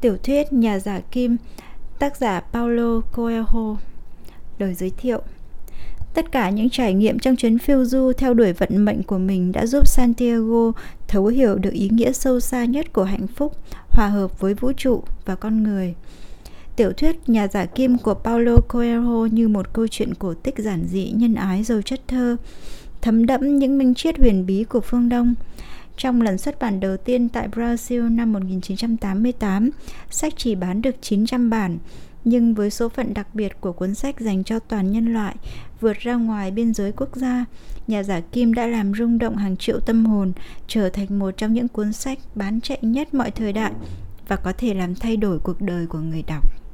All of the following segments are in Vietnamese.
Tiểu thuyết Nhà giả kim Tác giả Paulo Coelho Lời giới thiệu Tất cả những trải nghiệm trong chuyến phiêu du theo đuổi vận mệnh của mình đã giúp Santiago thấu hiểu được ý nghĩa sâu xa nhất của hạnh phúc, hòa hợp với vũ trụ và con người. Tiểu thuyết Nhà giả kim của Paulo Coelho như một câu chuyện cổ tích giản dị, nhân ái, giàu chất thơ, thấm đẫm những minh triết huyền bí của phương Đông. Trong lần xuất bản đầu tiên tại Brazil năm 1988, sách chỉ bán được 900 bản, nhưng với số phận đặc biệt của cuốn sách dành cho toàn nhân loại vượt ra ngoài biên giới quốc gia, nhà giả Kim đã làm rung động hàng triệu tâm hồn, trở thành một trong những cuốn sách bán chạy nhất mọi thời đại và có thể làm thay đổi cuộc đời của người đọc.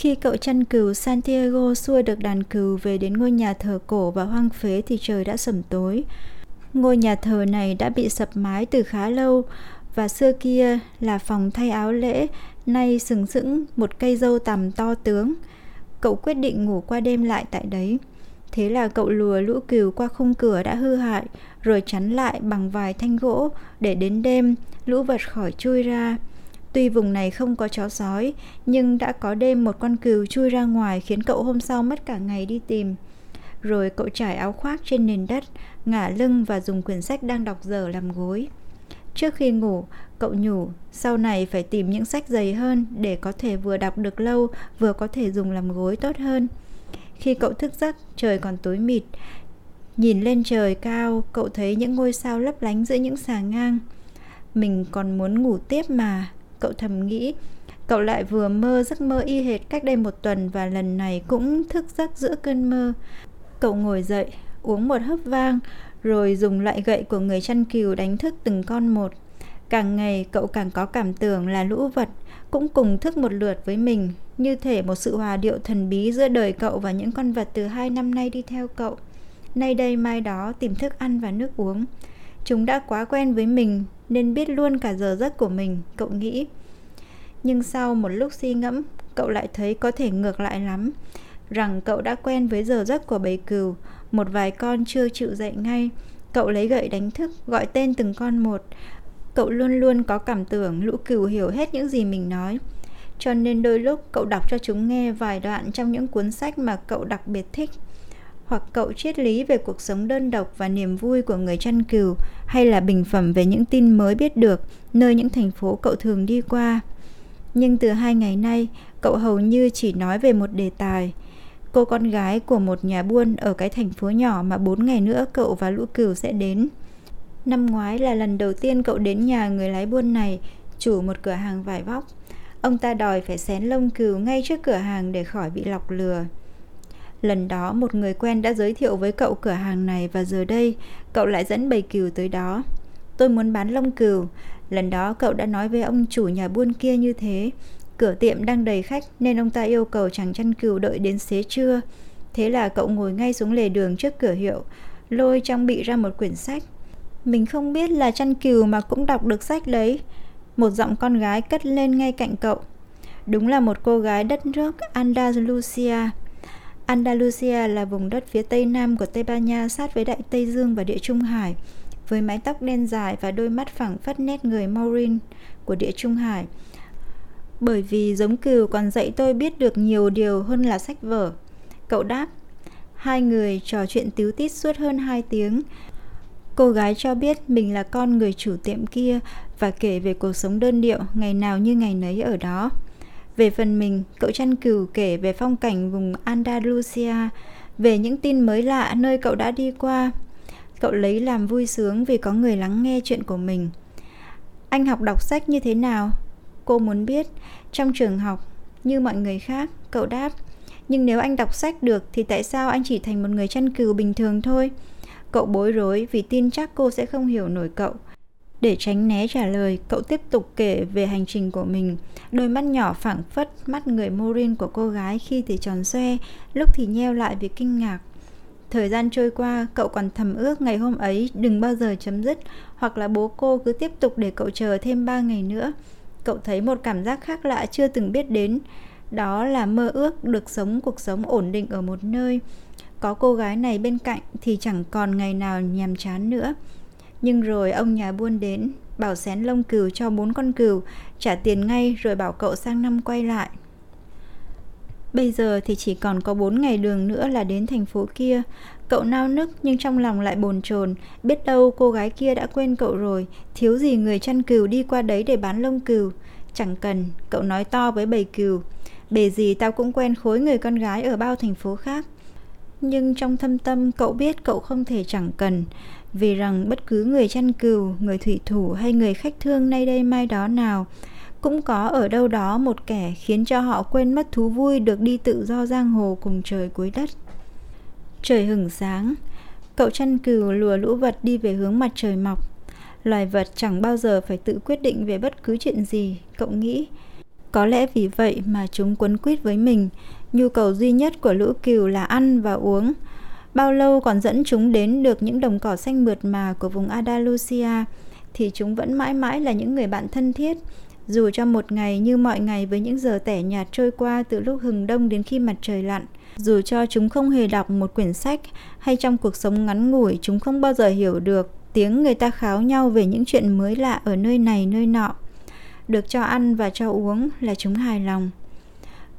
Khi cậu chăn cừu Santiago xua được đàn cừu về đến ngôi nhà thờ cổ và hoang phế thì trời đã sẩm tối. Ngôi nhà thờ này đã bị sập mái từ khá lâu và xưa kia là phòng thay áo lễ, nay sừng sững một cây dâu tằm to tướng. Cậu quyết định ngủ qua đêm lại tại đấy. Thế là cậu lùa lũ cừu qua khung cửa đã hư hại, rồi chắn lại bằng vài thanh gỗ để đến đêm lũ vật khỏi chui ra. Tuy vùng này không có chó sói, nhưng đã có đêm một con cừu chui ra ngoài khiến cậu hôm sau mất cả ngày đi tìm. Rồi cậu trải áo khoác trên nền đất, ngả lưng và dùng quyển sách đang đọc dở làm gối. Trước khi ngủ, cậu nhủ sau này phải tìm những sách dày hơn để có thể vừa đọc được lâu, vừa có thể dùng làm gối tốt hơn. Khi cậu thức giấc, trời còn tối mịt. Nhìn lên trời cao, cậu thấy những ngôi sao lấp lánh giữa những xà ngang. Mình còn muốn ngủ tiếp mà, cậu thầm nghĩ. Cậu lại vừa mơ giấc mơ y hệt cách đây một tuần và lần này cũng thức giấc giữa cơn mơ. Cậu ngồi dậy, uống một hớp vang, rồi dùng loại gậy của người chăn cừu đánh thức từng con một. Càng ngày, cậu càng có cảm tưởng là lũ vật cũng cùng thức một lượt với mình, như thể một sự hòa điệu thần bí giữa đời cậu và những con vật từ hai năm nay đi theo cậu. Nay đây mai đó tìm thức ăn và nước uống chúng đã quá quen với mình nên biết luôn cả giờ giấc của mình, cậu nghĩ. Nhưng sau một lúc suy ngẫm, cậu lại thấy có thể ngược lại lắm, rằng cậu đã quen với giờ giấc của bầy cừu, một vài con chưa chịu dậy ngay. Cậu lấy gậy đánh thức, gọi tên từng con một. Cậu luôn luôn có cảm tưởng lũ cừu hiểu hết những gì mình nói. Cho nên đôi lúc cậu đọc cho chúng nghe vài đoạn trong những cuốn sách mà cậu đặc biệt thích hoặc cậu triết lý về cuộc sống đơn độc và niềm vui của người chăn cừu hay là bình phẩm về những tin mới biết được nơi những thành phố cậu thường đi qua. Nhưng từ hai ngày nay, cậu hầu như chỉ nói về một đề tài. Cô con gái của một nhà buôn ở cái thành phố nhỏ mà bốn ngày nữa cậu và lũ cừu sẽ đến. Năm ngoái là lần đầu tiên cậu đến nhà người lái buôn này, chủ một cửa hàng vải vóc. Ông ta đòi phải xén lông cừu ngay trước cửa hàng để khỏi bị lọc lừa. Lần đó một người quen đã giới thiệu với cậu cửa hàng này và giờ đây cậu lại dẫn bầy cừu tới đó. Tôi muốn bán lông cừu. Lần đó cậu đã nói với ông chủ nhà buôn kia như thế. Cửa tiệm đang đầy khách nên ông ta yêu cầu chàng chăn cừu đợi đến xế trưa. Thế là cậu ngồi ngay xuống lề đường trước cửa hiệu, lôi trang bị ra một quyển sách. Mình không biết là chăn cừu mà cũng đọc được sách đấy. Một giọng con gái cất lên ngay cạnh cậu. Đúng là một cô gái đất nước Andalusia. Andalusia là vùng đất phía tây nam của Tây Ban Nha sát với Đại Tây Dương và Địa Trung Hải, với mái tóc đen dài và đôi mắt phẳng phất nét người Maurin của Địa Trung Hải. Bởi vì giống cừu còn dạy tôi biết được nhiều điều hơn là sách vở. Cậu đáp, hai người trò chuyện tíu tít suốt hơn hai tiếng. Cô gái cho biết mình là con người chủ tiệm kia và kể về cuộc sống đơn điệu ngày nào như ngày nấy ở đó. Về phần mình, cậu chăn cừu kể về phong cảnh vùng Andalusia, về những tin mới lạ nơi cậu đã đi qua. Cậu lấy làm vui sướng vì có người lắng nghe chuyện của mình. Anh học đọc sách như thế nào? Cô muốn biết. Trong trường học, như mọi người khác, cậu đáp. Nhưng nếu anh đọc sách được thì tại sao anh chỉ thành một người chăn cừu bình thường thôi? Cậu bối rối vì tin chắc cô sẽ không hiểu nổi cậu. Để tránh né trả lời, cậu tiếp tục kể về hành trình của mình. Đôi mắt nhỏ phẳng phất, mắt người Morin của cô gái khi thì tròn xoe, lúc thì nheo lại vì kinh ngạc. Thời gian trôi qua, cậu còn thầm ước ngày hôm ấy đừng bao giờ chấm dứt, hoặc là bố cô cứ tiếp tục để cậu chờ thêm ba ngày nữa. Cậu thấy một cảm giác khác lạ chưa từng biết đến, đó là mơ ước được sống cuộc sống ổn định ở một nơi. Có cô gái này bên cạnh thì chẳng còn ngày nào nhàm chán nữa. Nhưng rồi ông nhà buôn đến, bảo xén lông cừu cho bốn con cừu, trả tiền ngay rồi bảo cậu sang năm quay lại. Bây giờ thì chỉ còn có 4 ngày đường nữa là đến thành phố kia. Cậu nao nức nhưng trong lòng lại bồn chồn Biết đâu cô gái kia đã quên cậu rồi Thiếu gì người chăn cừu đi qua đấy để bán lông cừu Chẳng cần, cậu nói to với bầy cừu Bề gì tao cũng quen khối người con gái ở bao thành phố khác Nhưng trong thâm tâm cậu biết cậu không thể chẳng cần vì rằng bất cứ người chăn cừu, người thủy thủ hay người khách thương nay đây mai đó nào cũng có ở đâu đó một kẻ khiến cho họ quên mất thú vui được đi tự do giang hồ cùng trời cuối đất. Trời hửng sáng, cậu chăn cừu lùa lũ vật đi về hướng mặt trời mọc. Loài vật chẳng bao giờ phải tự quyết định về bất cứ chuyện gì, cậu nghĩ. Có lẽ vì vậy mà chúng quấn quýt với mình, nhu cầu duy nhất của lũ cừu là ăn và uống. Bao lâu còn dẫn chúng đến được những đồng cỏ xanh mượt mà của vùng Andalusia, thì chúng vẫn mãi mãi là những người bạn thân thiết, dù cho một ngày như mọi ngày với những giờ tẻ nhạt trôi qua từ lúc hừng đông đến khi mặt trời lặn, dù cho chúng không hề đọc một quyển sách hay trong cuộc sống ngắn ngủi chúng không bao giờ hiểu được tiếng người ta kháo nhau về những chuyện mới lạ ở nơi này nơi nọ. Được cho ăn và cho uống là chúng hài lòng.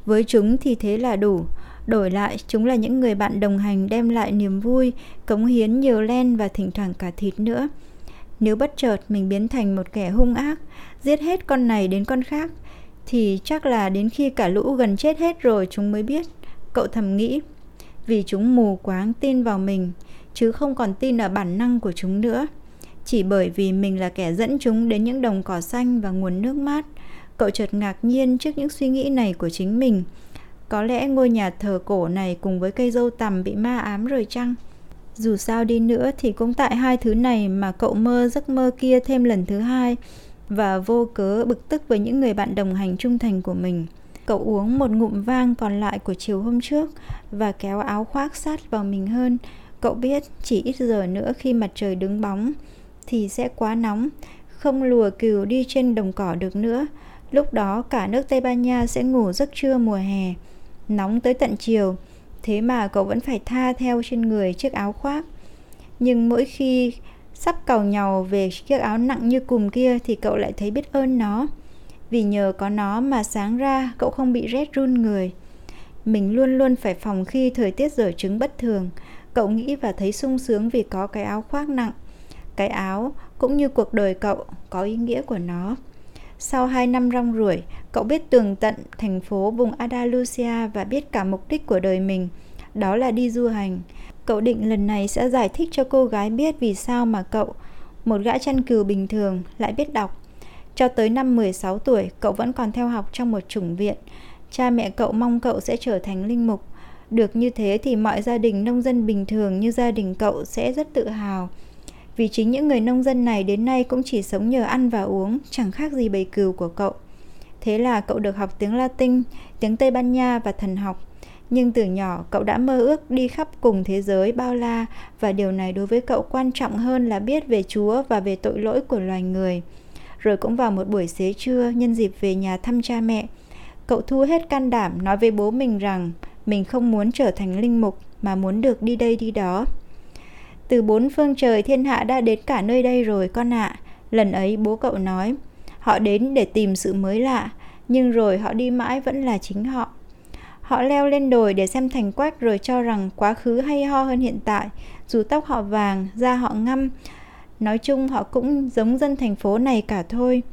Với chúng thì thế là đủ, đổi lại chúng là những người bạn đồng hành đem lại niềm vui, cống hiến nhiều len và thỉnh thoảng cả thịt nữa. Nếu bất chợt mình biến thành một kẻ hung ác, giết hết con này đến con khác, thì chắc là đến khi cả lũ gần chết hết rồi chúng mới biết. Cậu thầm nghĩ, vì chúng mù quáng tin vào mình, chứ không còn tin ở bản năng của chúng nữa. Chỉ bởi vì mình là kẻ dẫn chúng đến những đồng cỏ xanh và nguồn nước mát, cậu chợt ngạc nhiên trước những suy nghĩ này của chính mình. Có lẽ ngôi nhà thờ cổ này cùng với cây dâu tằm bị ma ám rồi chăng? Dù sao đi nữa thì cũng tại hai thứ này mà cậu mơ giấc mơ kia thêm lần thứ hai và vô cớ bực tức với những người bạn đồng hành trung thành của mình. Cậu uống một ngụm vang còn lại của chiều hôm trước và kéo áo khoác sát vào mình hơn. Cậu biết chỉ ít giờ nữa khi mặt trời đứng bóng thì sẽ quá nóng, không lùa cừu đi trên đồng cỏ được nữa. Lúc đó cả nước Tây Ban Nha sẽ ngủ giấc trưa mùa hè, nóng tới tận chiều. Thế mà cậu vẫn phải tha theo trên người chiếc áo khoác. Nhưng mỗi khi sắp cầu nhau về chiếc áo nặng như cùm kia thì cậu lại thấy biết ơn nó. Vì nhờ có nó mà sáng ra cậu không bị rét run người. Mình luôn luôn phải phòng khi thời tiết dở trứng bất thường. Cậu nghĩ và thấy sung sướng vì có cái áo khoác nặng. Cái áo cũng như cuộc đời cậu có ý nghĩa của nó. Sau 2 năm rong ruổi, cậu biết tường tận thành phố vùng Andalusia và biết cả mục đích của đời mình, đó là đi du hành. Cậu định lần này sẽ giải thích cho cô gái biết vì sao mà cậu, một gã chăn cừu bình thường, lại biết đọc. Cho tới năm 16 tuổi, cậu vẫn còn theo học trong một chủng viện. Cha mẹ cậu mong cậu sẽ trở thành linh mục. Được như thế thì mọi gia đình nông dân bình thường như gia đình cậu sẽ rất tự hào. Vì chính những người nông dân này đến nay cũng chỉ sống nhờ ăn và uống, chẳng khác gì bầy cừu của cậu. Thế là cậu được học tiếng Latin, tiếng Tây Ban Nha và thần học. Nhưng từ nhỏ cậu đã mơ ước đi khắp cùng thế giới bao la và điều này đối với cậu quan trọng hơn là biết về Chúa và về tội lỗi của loài người. Rồi cũng vào một buổi xế trưa nhân dịp về nhà thăm cha mẹ, cậu thu hết can đảm nói với bố mình rằng mình không muốn trở thành linh mục mà muốn được đi đây đi đó. Từ bốn phương trời thiên hạ đã đến cả nơi đây rồi con ạ. À. Lần ấy bố cậu nói, họ đến để tìm sự mới lạ, nhưng rồi họ đi mãi vẫn là chính họ. Họ leo lên đồi để xem thành quách rồi cho rằng quá khứ hay ho hơn hiện tại, dù tóc họ vàng, da họ ngăm. Nói chung họ cũng giống dân thành phố này cả thôi.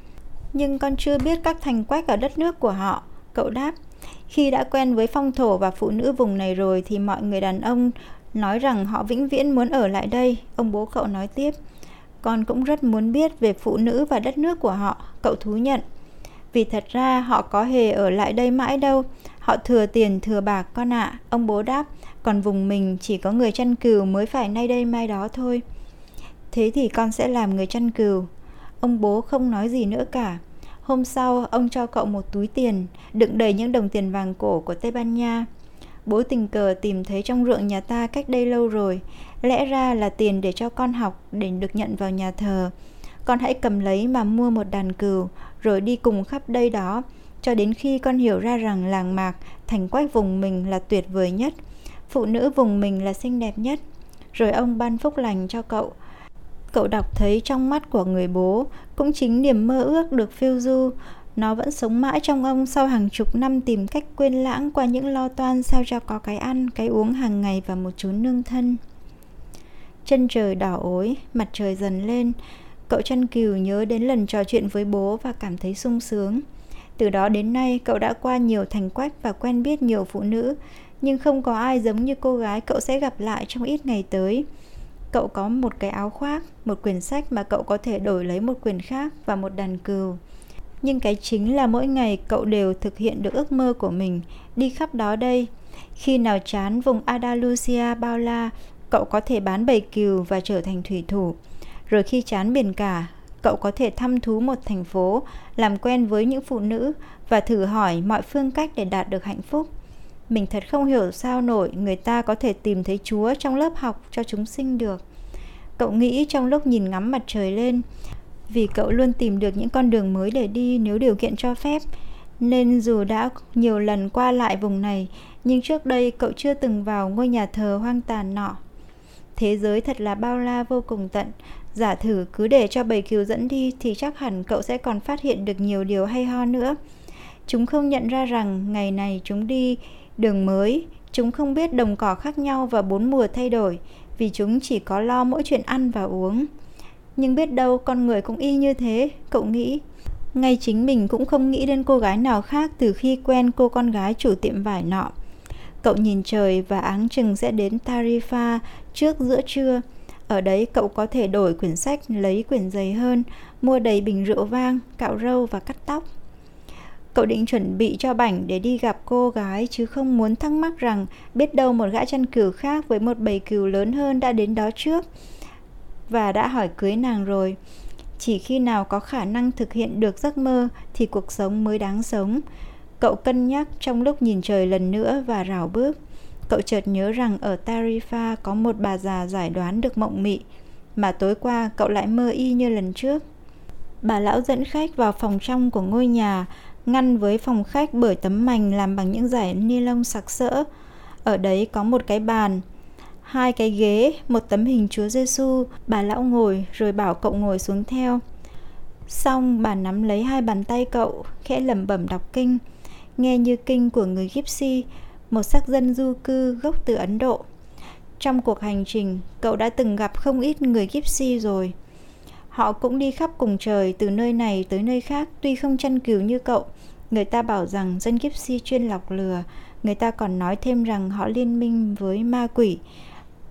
Nhưng con chưa biết các thành quách ở đất nước của họ, cậu đáp. Khi đã quen với phong thổ và phụ nữ vùng này rồi thì mọi người đàn ông nói rằng họ vĩnh viễn muốn ở lại đây, ông bố cậu nói tiếp. Con cũng rất muốn biết về phụ nữ và đất nước của họ, cậu thú nhận. Vì thật ra họ có hề ở lại đây mãi đâu, họ thừa tiền thừa bạc con ạ, à, ông bố đáp, còn vùng mình chỉ có người chăn cừu mới phải nay đây mai đó thôi. Thế thì con sẽ làm người chăn cừu. Ông bố không nói gì nữa cả. Hôm sau, ông cho cậu một túi tiền, đựng đầy những đồng tiền vàng cổ của Tây Ban Nha. Bố tình cờ tìm thấy trong ruộng nhà ta cách đây lâu rồi. Lẽ ra là tiền để cho con học, Để được nhận vào nhà thờ. Con hãy cầm lấy mà mua một đàn cừu, Rồi đi cùng khắp đây đó. Cho đến khi con hiểu ra rằng làng mạc, Thành quách vùng mình là tuyệt vời nhất, Phụ nữ vùng mình là xinh đẹp nhất. Rồi ông ban phúc lành cho cậu. Cậu đọc thấy trong mắt của người bố, cũng chính niềm mơ ước được phiêu du. Nó vẫn sống mãi trong ông sau hàng chục năm tìm cách quên lãng qua những lo toan sao cho có cái ăn, cái uống hàng ngày và một chốn nương thân. Chân trời đỏ ối, mặt trời dần lên. Cậu chăn cừu nhớ đến lần trò chuyện với bố và cảm thấy sung sướng. Từ đó đến nay, cậu đã qua nhiều thành quách và quen biết nhiều phụ nữ, nhưng không có ai giống như cô gái cậu sẽ gặp lại trong ít ngày tới. Cậu có một cái áo khoác, một quyển sách mà cậu có thể đổi lấy một quyển khác và một đàn cừu. Nhưng cái chính là mỗi ngày cậu đều thực hiện được ước mơ của mình, đi khắp đó đây. Khi nào chán vùng Andalusia bao la, cậu có thể bán bầy cừu và trở thành thủy thủ. Rồi khi chán biển cả, cậu có thể thăm thú một thành phố, làm quen với những phụ nữ và thử hỏi mọi phương cách để đạt được hạnh phúc. Mình thật không hiểu sao nổi người ta có thể tìm thấy Chúa trong lớp học cho chúng sinh được. Cậu nghĩ trong lúc nhìn ngắm mặt trời lên, vì cậu luôn tìm được những con đường mới để đi nếu điều kiện cho phép, nên dù đã nhiều lần qua lại vùng này, nhưng trước đây cậu chưa từng vào ngôi nhà thờ hoang tàn nọ. Thế giới thật là bao la vô cùng tận, giả thử cứ để cho bầy cừu dẫn đi thì chắc hẳn cậu sẽ còn phát hiện được nhiều điều hay ho nữa. Chúng không nhận ra rằng ngày này chúng đi đường mới, chúng không biết đồng cỏ khác nhau và bốn mùa thay đổi, vì chúng chỉ có lo mỗi chuyện ăn và uống. Nhưng biết đâu con người cũng y như thế, cậu nghĩ. Ngay chính mình cũng không nghĩ đến cô gái nào khác từ khi quen cô con gái chủ tiệm vải nọ. Cậu nhìn trời và áng chừng sẽ đến Tarifa trước giữa trưa. Ở đấy cậu có thể đổi quyển sách lấy quyển dày hơn, mua đầy bình rượu vang, cạo râu và cắt tóc. Cậu định chuẩn bị cho bảnh để đi gặp cô gái chứ không muốn thắc mắc rằng biết đâu một gã chăn cừu khác với một bầy cừu lớn hơn đã đến đó trước và đã hỏi cưới nàng rồi. Chỉ khi nào có khả năng thực hiện được giấc mơ thì cuộc sống mới đáng sống. Cậu cân nhắc trong lúc nhìn trời lần nữa và rào bước. Cậu chợt nhớ rằng ở Tarifa có một bà già giải đoán được mộng mị, mà tối qua cậu lại mơ y như lần trước. Bà lão dẫn khách vào phòng trong của ngôi nhà, ngăn với phòng khách bởi tấm mành làm bằng những giải ni lông sặc sỡ. Ở đấy có một cái bàn, hai cái ghế, một tấm hình Chúa Giêsu, bà lão ngồi rồi bảo cậu ngồi xuống theo. Xong bà nắm lấy hai bàn tay cậu, khẽ lẩm bẩm đọc kinh, nghe như kinh của người Gypsy, một sắc dân du cư gốc từ Ấn Độ. Trong cuộc hành trình, cậu đã từng gặp không ít người Gypsy rồi. Họ cũng đi khắp cùng trời từ nơi này tới nơi khác tuy không chăn cừu như cậu. Người ta bảo rằng dân Gypsy chuyên lọc lừa. Người ta còn nói thêm rằng họ liên minh với ma quỷ,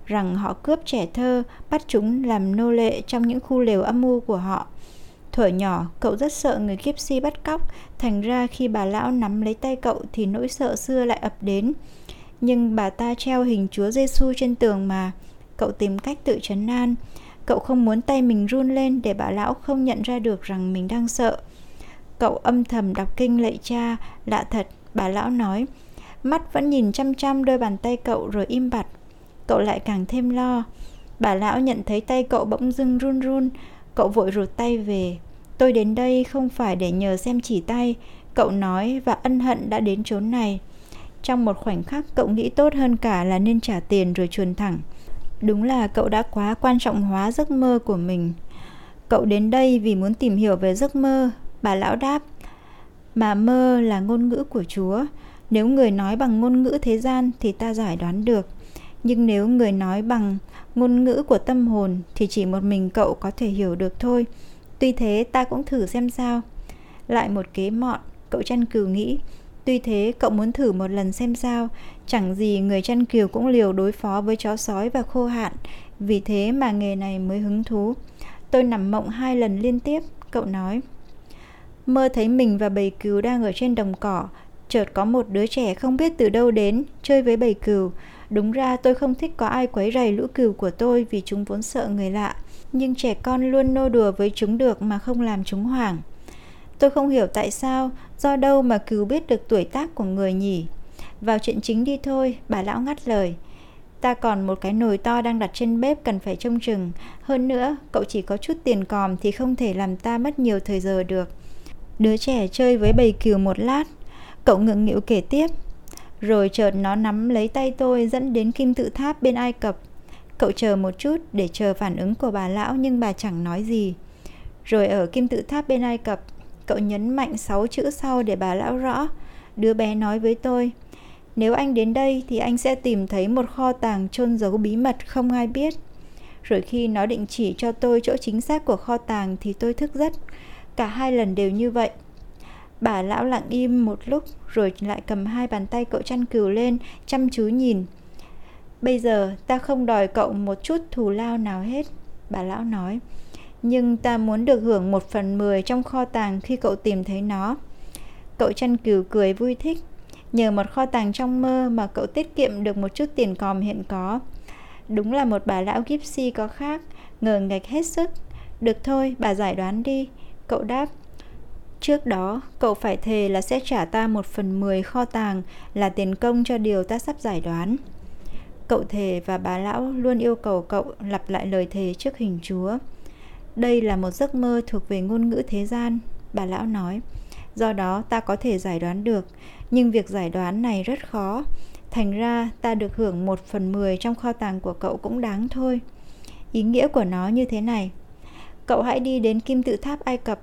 rằng họ cướp trẻ thơ, bắt chúng làm nô lệ trong những khu lều âm mưu của họ. Thuở nhỏ, cậu rất sợ người kiếp si bắt cóc, thành ra khi bà lão nắm lấy tay cậu thì nỗi sợ xưa lại ập đến. Nhưng bà ta treo hình Chúa Giêsu trên tường mà, cậu tìm cách tự trấn an. Cậu không muốn tay mình run lên để bà lão không nhận ra được rằng mình đang sợ. Cậu âm thầm đọc kinh lạy cha, lạ thật, bà lão nói. Mắt vẫn nhìn chăm chăm đôi bàn tay cậu rồi im bặt. Cậu lại càng thêm lo. Bà lão nhận thấy tay cậu bỗng dưng run run, cậu vội rụt tay về. Tôi đến đây không phải để nhờ xem chỉ tay, cậu nói và ân hận đã đến chốn này. Trong một khoảnh khắc cậu nghĩ tốt hơn cả là nên trả tiền rồi chuồn thẳng. Đúng là cậu đã quá quan trọng hóa giấc mơ của mình. Cậu đến đây vì muốn tìm hiểu về giấc mơ, bà lão đáp. Mà mơ là ngôn ngữ của Chúa. Nếu người nói bằng ngôn ngữ thế gian thì ta giải đoán được. Nhưng nếu người nói bằng ngôn ngữ của tâm hồn thì chỉ một mình cậu có thể hiểu được thôi. Tuy thế ta cũng thử xem sao. Lại một kế mọn, cậu chăn cừu nghĩ. Tuy thế cậu muốn thử một lần xem sao, chẳng gì người chăn cừu cũng liều đối phó với chó sói và khô hạn, vì thế mà nghề này mới hứng thú. Tôi nằm mộng hai lần liên tiếp, cậu nói. Mơ thấy mình và bầy cừu đang ở trên đồng cỏ, chợt có một đứa trẻ không biết từ đâu đến, chơi với bầy cừu. Đúng ra tôi không thích có ai quấy rầy lũ cừu của tôi vì chúng vốn sợ người lạ, nhưng trẻ con luôn nô đùa với chúng được mà không làm chúng hoảng. Tôi không hiểu tại sao, do đâu mà cừu biết được tuổi tác của người nhỉ. Vào chuyện chính đi thôi, bà lão ngắt lời. Ta còn một cái nồi to đang đặt trên bếp cần phải trông chừng. Hơn nữa, cậu chỉ có chút tiền còm thì không thể làm ta mất nhiều thời giờ được. Đứa trẻ chơi với bầy cừu một lát. Cậu ngượng nghịu kể tiếp. Rồi chợt nó nắm lấy tay tôi dẫn đến kim tự tháp bên Ai Cập. Cậu chờ một chút để chờ phản ứng của bà lão nhưng bà chẳng nói gì. Rồi ở kim tự tháp bên Ai Cập, cậu nhấn mạnh sáu chữ sau để bà lão rõ. Đứa bé nói với tôi, nếu anh đến đây thì anh sẽ tìm thấy một kho tàng chôn giấu bí mật không ai biết. Rồi khi nó định chỉ cho tôi chỗ chính xác của kho tàng thì tôi thức giấc. Cả hai lần đều như vậy. Bà lão lặng im một lúc rồi lại cầm hai bàn tay cậu chăn cừu lên, chăm chú nhìn. Bây giờ ta không đòi cậu một chút thù lao nào hết, bà lão nói. Nhưng ta muốn được hưởng một phần mười trong kho tàng khi cậu tìm thấy nó. Cậu chăn cừu cười vui thích. Nhờ một kho tàng trong mơ mà cậu tiết kiệm được một chút tiền còm hiện có. Đúng là một bà lão Gypsy có khác, ngờ ngạch hết sức. Được thôi, bà giải đoán đi. Cậu đáp, Trước đó, cậu phải thề là sẽ trả ta một phần mười kho tàng là tiền công cho điều ta sắp giải đoán. Cậu thề và bà lão luôn yêu cầu cậu lặp lại lời thề trước hình chúa. Đây là một giấc mơ thuộc về ngôn ngữ thế gian, bà lão nói. Do đó ta có thể giải đoán được, nhưng việc giải đoán này rất khó. Thành ra ta được hưởng một phần mười trong kho tàng của cậu cũng đáng thôi. Ý nghĩa của nó như thế này. Cậu hãy đi đến kim tự tháp Ai Cập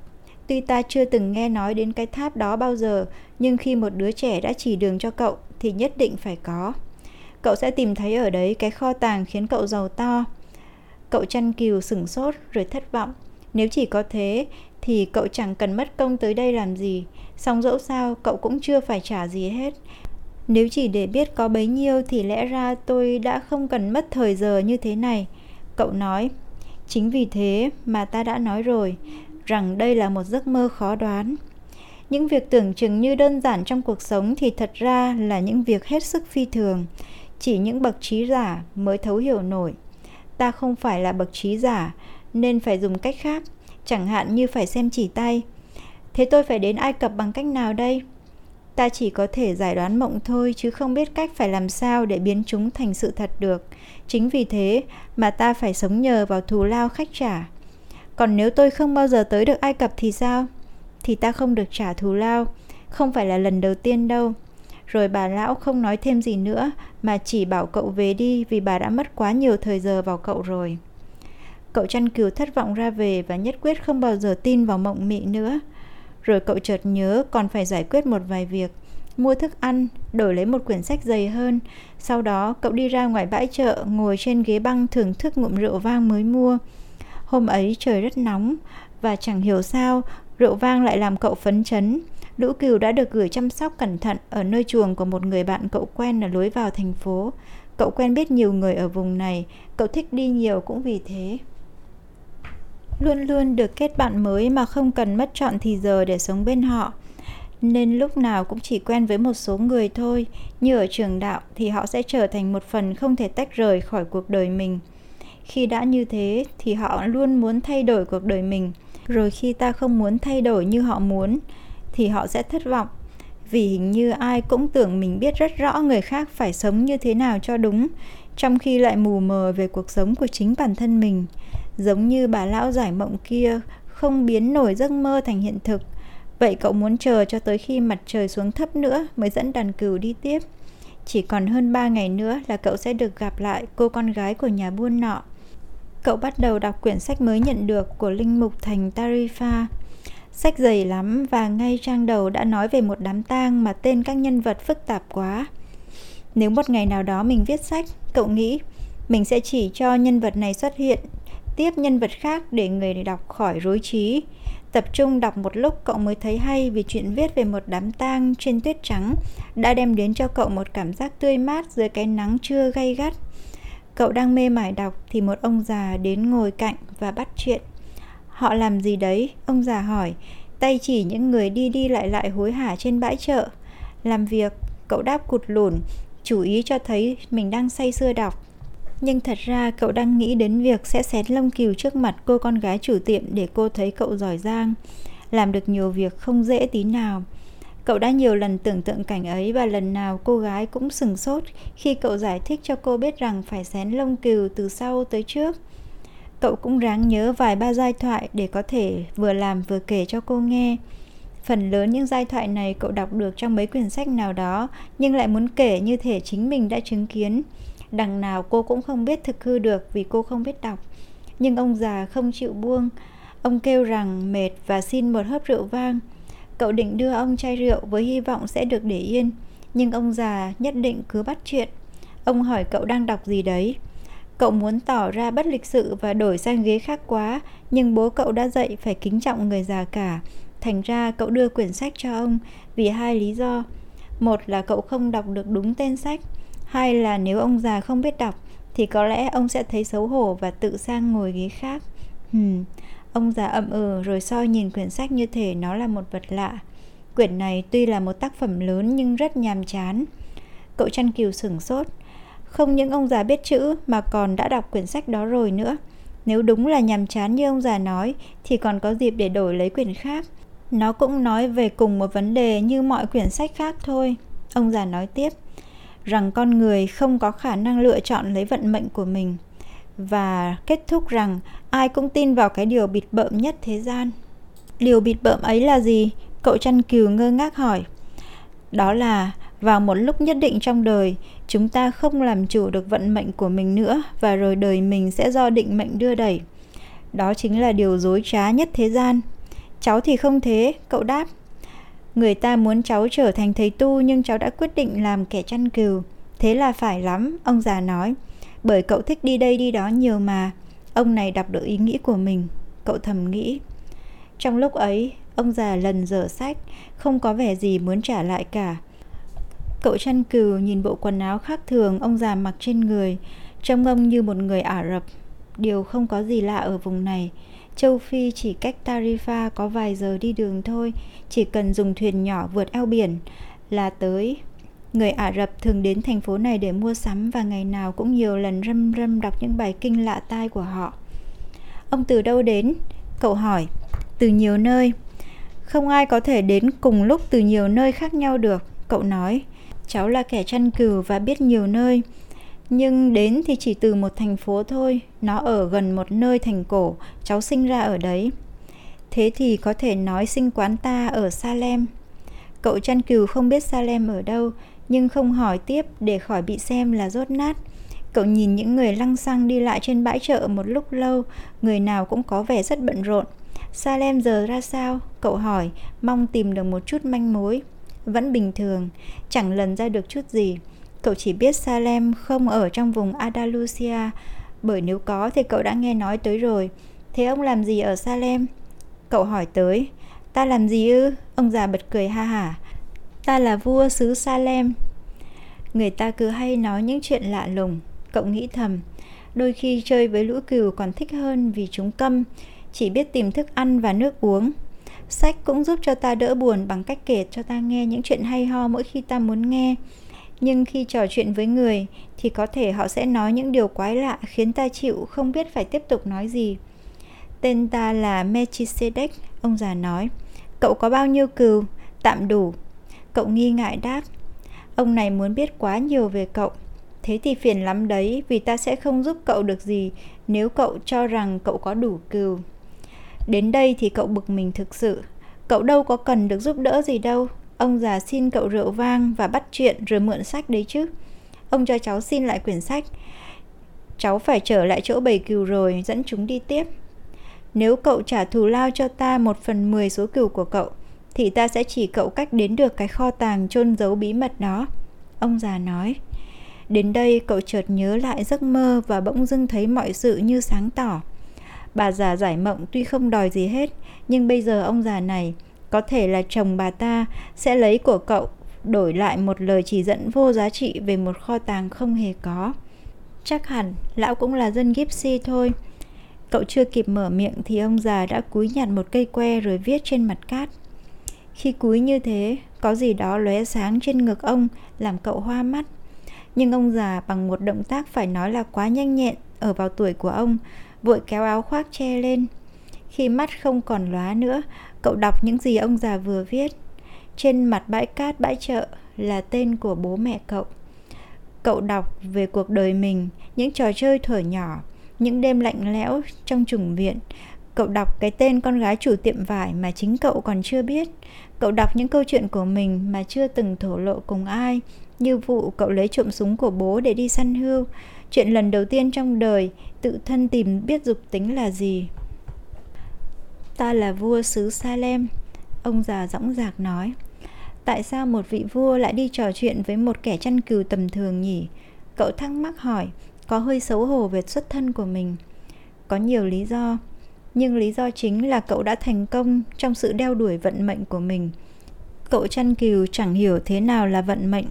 Tuy ta chưa từng nghe nói đến cái tháp đó bao giờ, nhưng khi một đứa trẻ đã chỉ đường cho cậu thì nhất định phải có. Cậu sẽ tìm thấy ở đấy cái kho tàng khiến cậu giàu to. Cậu chăn cừu sửng sốt rồi thất vọng. Nếu chỉ có thế thì cậu chẳng cần mất công tới đây làm gì. Song dẫu sao cậu cũng chưa phải trả gì hết. Nếu chỉ để biết có bấy nhiêu thì lẽ ra tôi đã không cần mất thời giờ như thế này. Cậu nói, chính vì thế mà ta đã nói rồi, rằng đây là một giấc mơ khó đoán. Những việc tưởng chừng như đơn giản trong cuộc sống thì thật ra là những việc hết sức phi thường. Chỉ những bậc trí giả mới thấu hiểu nổi. Ta không phải là bậc trí giả, nên phải dùng cách khác, chẳng hạn như phải xem chỉ tay. Thế tôi phải đến ai cập bằng cách nào đây? Ta chỉ có thể giải đoán mộng thôi, chứ không biết cách phải làm sao để biến chúng thành sự thật được. Chính vì thế mà ta phải sống nhờ vào thù lao khách trả còn nếu tôi không bao giờ tới được Ai Cập thì sao? Thì ta không được trả thù lao, không phải là lần đầu tiên đâu. Rồi bà lão không nói thêm gì nữa mà chỉ bảo cậu về đi vì bà đã mất quá nhiều thời giờ vào cậu rồi. Cậu chăn cừu thất vọng ra về và nhất quyết không bao giờ tin vào mộng mị nữa. Rồi cậu chợt nhớ còn phải giải quyết một vài việc mua thức ăn, đổi lấy một quyển sách dày hơn. Sau đó, cậu đi ra ngoài bãi chợ, ngồi trên ghế băng thưởng thức ngụm rượu vang mới mua. Hôm ấy trời rất nóng và chẳng hiểu sao rượu vang lại làm cậu phấn chấn. Lũ cừu đã được gửi chăm sóc cẩn thận ở nơi chuồng của một người bạn cậu quen ở lối vào thành phố. Cậu quen biết nhiều người ở vùng này, cậu thích đi nhiều cũng vì thế. Luôn luôn được kết bạn mới mà không cần mất trọn thì giờ để sống bên họ. Nên lúc nào cũng chỉ quen với một số người thôi, như ở trường đạo thì họ sẽ trở thành một phần không thể tách rời khỏi cuộc đời mình khi đã như thế, thì họ luôn muốn thay đổi cuộc đời mình. Rồi khi ta không muốn thay đổi như họ muốn, thì họ sẽ thất vọng. Vì hình như ai cũng tưởng mình biết rất rõ người khác phải sống như thế nào cho đúng, trong khi lại mù mờ về cuộc sống của chính bản thân mình. Giống như bà lão giải mộng kia, không biến nổi giấc mơ thành hiện thực. Vậy cậu muốn chờ cho tới khi mặt trời xuống thấp nữa mới dẫn đàn cừu đi tiếp. Chỉ còn hơn 3 ngày nữa là cậu sẽ được gặp lại cô con gái của nhà buôn nọ cậu bắt đầu đọc quyển sách mới nhận được của Linh Mục Thành Tarifa. Sách dày lắm và ngay trang đầu đã nói về một đám tang mà tên các nhân vật phức tạp quá. Nếu một ngày nào đó mình viết sách, cậu nghĩ mình sẽ chỉ cho nhân vật này xuất hiện, tiếp nhân vật khác để người đọc khỏi rối trí. Tập trung đọc một lúc cậu mới thấy hay vì chuyện viết về một đám tang trên tuyết trắng đã đem đến cho cậu một cảm giác tươi mát dưới cái nắng trưa gay gắt. Cậu đang mê mải đọc thì một ông già đến ngồi cạnh và bắt chuyện. Họ làm gì đấy? Ông già hỏi, tay chỉ những người đi đi lại lại hối hả trên bãi chợ. Làm việc, cậu đáp cụt lủn, chủ ý cho thấy mình đang say sưa đọc. Nhưng thật ra cậu đang nghĩ đến việc sẽ xén lông cừu trước mặt cô con gái chủ tiệm để cô thấy cậu giỏi giang. Làm được nhiều việc không dễ tí nào. Cậu đã nhiều lần tưởng tượng cảnh ấy và lần nào cô gái cũng sừng sốt khi cậu giải thích cho cô biết rằng phải xén lông cừu từ sau tới trước. Cậu cũng ráng nhớ vài ba giai thoại để có thể vừa làm vừa kể cho cô nghe. Phần lớn những giai thoại này cậu đọc được trong mấy quyển sách nào đó, nhưng lại muốn kể như thể chính mình đã chứng kiến. Đằng nào cô cũng không biết thực hư được vì cô không biết đọc. Nhưng ông già không chịu buông. Ông kêu rằng mệt và xin một hớp rượu vang. Cậu định đưa ông chai rượu với hy vọng sẽ được để yên. Nhưng ông già nhất định cứ bắt chuyện. Ông hỏi cậu đang đọc gì đấy. Cậu muốn tỏ ra bất lịch sự và đổi sang ghế khác quá, nhưng bố cậu đã dạy phải kính trọng người già cả. Thành ra cậu đưa quyển sách cho ông vì hai lý do. Một là cậu không đọc được đúng tên sách, hai là nếu ông già không biết đọc thì có lẽ ông sẽ thấy xấu hổ và tự sang ngồi ghế khác. hmm ông già ậm ừ rồi soi nhìn quyển sách như thể nó là một vật lạ. Quyển này tuy là một tác phẩm lớn nhưng rất nhàm chán. Cậu chăn kiều sửng sốt. Không những ông già biết chữ mà còn đã đọc quyển sách đó rồi nữa. Nếu đúng là nhàm chán như ông già nói, thì còn có dịp để đổi lấy quyển khác. Nó cũng nói về cùng một vấn đề như mọi quyển sách khác thôi. Ông già nói tiếp rằng con người không có khả năng lựa chọn lấy vận mệnh của mình và kết thúc rằng ai cũng tin vào cái điều bịt bợm nhất thế gian. Điều bịt bợm ấy là gì? Cậu chăn cừu ngơ ngác hỏi. Đó là vào một lúc nhất định trong đời, chúng ta không làm chủ được vận mệnh của mình nữa và rồi đời mình sẽ do định mệnh đưa đẩy. Đó chính là điều dối trá nhất thế gian. Cháu thì không thế, cậu đáp. Người ta muốn cháu trở thành thầy tu nhưng cháu đã quyết định làm kẻ chăn cừu. Thế là phải lắm, ông già nói. Bởi cậu thích đi đây đi đó nhiều mà. Ông này đọc được ý nghĩ của mình. Cậu thầm nghĩ. Trong lúc ấy, ông già lần dở sách, không có vẻ gì muốn trả lại cả. Cậu chăn cừu nhìn bộ quần áo khác thường ông già mặc trên người, trông ông như một người Ả Rập. Điều không có gì lạ ở vùng này. Châu Phi chỉ cách Tarifa có vài giờ đi đường thôi, chỉ cần dùng thuyền nhỏ vượt eo biển là tới. Người Ả Rập thường đến thành phố này để mua sắm và ngày nào cũng nhiều lần râm râm đọc những bài kinh lạ tai của họ. Ông từ đâu đến? Cậu hỏi. Từ nhiều nơi. Không ai có thể đến cùng lúc từ nhiều nơi khác nhau được, cậu nói. Cháu là kẻ chăn cừu và biết nhiều nơi. Nhưng đến thì chỉ từ một thành phố thôi, nó ở gần một nơi thành cổ, cháu sinh ra ở đấy. Thế thì có thể nói sinh quán ta ở Salem. Cậu chăn cừu không biết Salem ở đâu, nhưng không hỏi tiếp để khỏi bị xem là rốt nát. Cậu nhìn những người lăng xăng đi lại trên bãi chợ một lúc lâu, người nào cũng có vẻ rất bận rộn. Salem giờ ra sao? Cậu hỏi, mong tìm được một chút manh mối. Vẫn bình thường, chẳng lần ra được chút gì. Cậu chỉ biết Salem không ở trong vùng Andalusia, bởi nếu có thì cậu đã nghe nói tới rồi. Thế ông làm gì ở Salem? Cậu hỏi tới. Ta làm gì ư? Ông già bật cười ha hả. Ta là vua xứ Salem. Người ta cứ hay nói những chuyện lạ lùng. Cậu nghĩ thầm. Đôi khi chơi với lũ cừu còn thích hơn vì chúng câm, chỉ biết tìm thức ăn và nước uống. Sách cũng giúp cho ta đỡ buồn bằng cách kể cho ta nghe những chuyện hay ho mỗi khi ta muốn nghe nhưng khi trò chuyện với người thì có thể họ sẽ nói những điều quái lạ khiến ta chịu không biết phải tiếp tục nói gì. Tên ta là Melchizedek, ông già nói. Cậu có bao nhiêu cừu? Tạm đủ. Cậu nghi ngại đáp. Ông này muốn biết quá nhiều về cậu. Thế thì phiền lắm đấy vì ta sẽ không giúp cậu được gì nếu cậu cho rằng cậu có đủ cừu. Đến đây thì cậu bực mình thực sự. Cậu đâu có cần được giúp đỡ gì đâu, Ông già xin cậu rượu vang và bắt chuyện rồi mượn sách đấy chứ. Ông cho cháu xin lại quyển sách. Cháu phải trở lại chỗ bầy cừu rồi, dẫn chúng đi tiếp. Nếu cậu trả thù lao cho ta một phần mười số cừu của cậu, thì ta sẽ chỉ cậu cách đến được cái kho tàng chôn giấu bí mật đó. Ông già nói. Đến đây cậu chợt nhớ lại giấc mơ và bỗng dưng thấy mọi sự như sáng tỏ. Bà già giải mộng tuy không đòi gì hết, nhưng bây giờ ông già này có thể là chồng bà ta sẽ lấy của cậu đổi lại một lời chỉ dẫn vô giá trị về một kho tàng không hề có. Chắc hẳn lão cũng là dân Gypsy thôi. Cậu chưa kịp mở miệng thì ông già đã cúi nhặt một cây que rồi viết trên mặt cát. Khi cúi như thế, có gì đó lóe sáng trên ngực ông làm cậu hoa mắt. Nhưng ông già bằng một động tác phải nói là quá nhanh nhẹn ở vào tuổi của ông, vội kéo áo khoác che lên. Khi mắt không còn lóa nữa, Cậu đọc những gì ông già vừa viết. Trên mặt bãi cát bãi chợ là tên của bố mẹ cậu. Cậu đọc về cuộc đời mình, những trò chơi thuở nhỏ, những đêm lạnh lẽo trong trùng viện, Cậu đọc cái tên con gái chủ tiệm vải mà chính cậu còn chưa biết. Cậu đọc những câu chuyện của mình mà chưa từng thổ lộ cùng ai. Như vụ cậu lấy trộm súng của bố để đi săn hươu. Chuyện lần đầu tiên trong đời tự thân tìm biết dục tính là gì. Ta là vua xứ Salem, ông già dõng dạc nói. Tại sao một vị vua lại đi trò chuyện với một kẻ chăn cừu tầm thường nhỉ? Cậu thắc mắc hỏi, có hơi xấu hổ về xuất thân của mình. Có nhiều lý do, nhưng lý do chính là cậu đã thành công trong sự đeo đuổi vận mệnh của mình. Cậu chăn cừu chẳng hiểu thế nào là vận mệnh.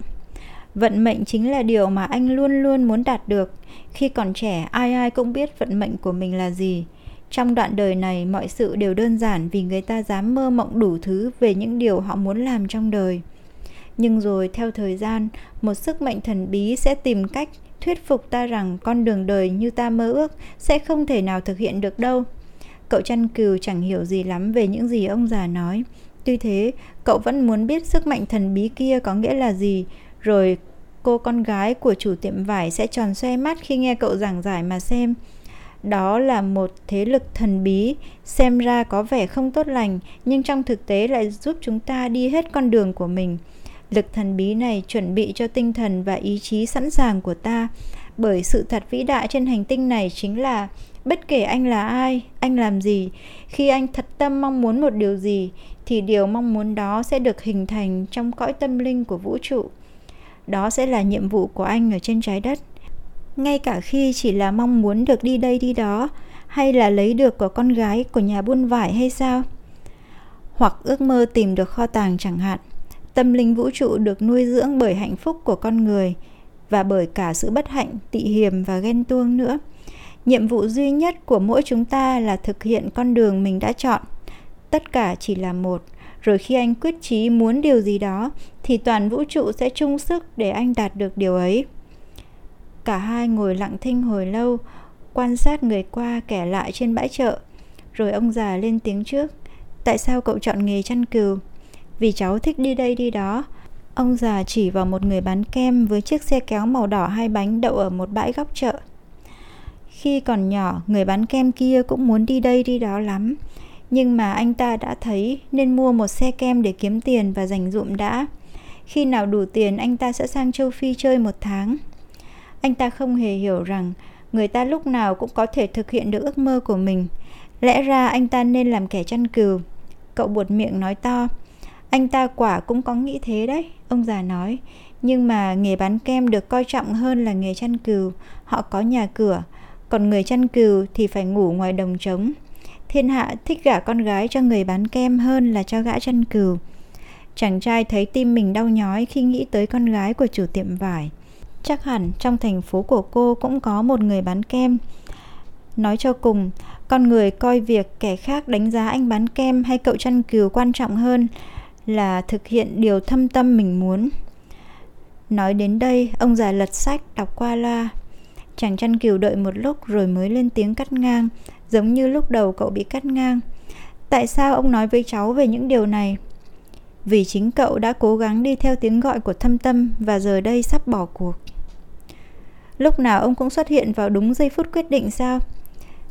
Vận mệnh chính là điều mà anh luôn luôn muốn đạt được. Khi còn trẻ, ai ai cũng biết vận mệnh của mình là gì. Trong đoạn đời này, mọi sự đều đơn giản vì người ta dám mơ mộng đủ thứ về những điều họ muốn làm trong đời. Nhưng rồi theo thời gian, một sức mạnh thần bí sẽ tìm cách thuyết phục ta rằng con đường đời như ta mơ ước sẽ không thể nào thực hiện được đâu. Cậu chăn cừu chẳng hiểu gì lắm về những gì ông già nói. Tuy thế, cậu vẫn muốn biết sức mạnh thần bí kia có nghĩa là gì, rồi cô con gái của chủ tiệm vải sẽ tròn xoe mắt khi nghe cậu giảng giải mà xem. Đó là một thế lực thần bí, xem ra có vẻ không tốt lành, nhưng trong thực tế lại giúp chúng ta đi hết con đường của mình. Lực thần bí này chuẩn bị cho tinh thần và ý chí sẵn sàng của ta, bởi sự thật vĩ đại trên hành tinh này chính là bất kể anh là ai, anh làm gì, khi anh thật tâm mong muốn một điều gì thì điều mong muốn đó sẽ được hình thành trong cõi tâm linh của vũ trụ. Đó sẽ là nhiệm vụ của anh ở trên trái đất. Ngay cả khi chỉ là mong muốn được đi đây đi đó hay là lấy được của con gái của nhà buôn vải hay sao? Hoặc ước mơ tìm được kho tàng chẳng hạn. Tâm linh vũ trụ được nuôi dưỡng bởi hạnh phúc của con người và bởi cả sự bất hạnh, tị hiềm và ghen tuông nữa. Nhiệm vụ duy nhất của mỗi chúng ta là thực hiện con đường mình đã chọn. Tất cả chỉ là một, rồi khi anh quyết chí muốn điều gì đó thì toàn vũ trụ sẽ chung sức để anh đạt được điều ấy. Cả hai ngồi lặng thinh hồi lâu, quan sát người qua kẻ lại trên bãi chợ. Rồi ông già lên tiếng trước. Tại sao cậu chọn nghề chăn cừu? Vì cháu thích đi đây đi đó. Ông già chỉ vào một người bán kem với chiếc xe kéo màu đỏ hai bánh đậu ở một bãi góc chợ. Khi còn nhỏ, người bán kem kia cũng muốn đi đây đi đó lắm. Nhưng mà anh ta đã thấy nên mua một xe kem để kiếm tiền và dành dụm đã. Khi nào đủ tiền anh ta sẽ sang châu Phi chơi một tháng. Anh ta không hề hiểu rằng người ta lúc nào cũng có thể thực hiện được ước mơ của mình. Lẽ ra anh ta nên làm kẻ chăn cừu. Cậu buột miệng nói to. Anh ta quả cũng có nghĩ thế đấy, ông già nói. Nhưng mà nghề bán kem được coi trọng hơn là nghề chăn cừu. Họ có nhà cửa, còn người chăn cừu thì phải ngủ ngoài đồng trống. Thiên hạ thích gả con gái cho người bán kem hơn là cho gã chăn cừu. Chàng trai thấy tim mình đau nhói khi nghĩ tới con gái của chủ tiệm vải. Chắc hẳn trong thành phố của cô cũng có một người bán kem. Nói cho cùng, con người coi việc kẻ khác đánh giá anh bán kem hay cậu chăn cừu quan trọng hơn là thực hiện điều thâm tâm mình muốn. Nói đến đây, ông già lật sách đọc qua loa. Chàng chăn kiều đợi một lúc rồi mới lên tiếng cắt ngang, giống như lúc đầu cậu bị cắt ngang. Tại sao ông nói với cháu về những điều này? Vì chính cậu đã cố gắng đi theo tiếng gọi của thâm tâm và giờ đây sắp bỏ cuộc. Lúc nào ông cũng xuất hiện vào đúng giây phút quyết định sao?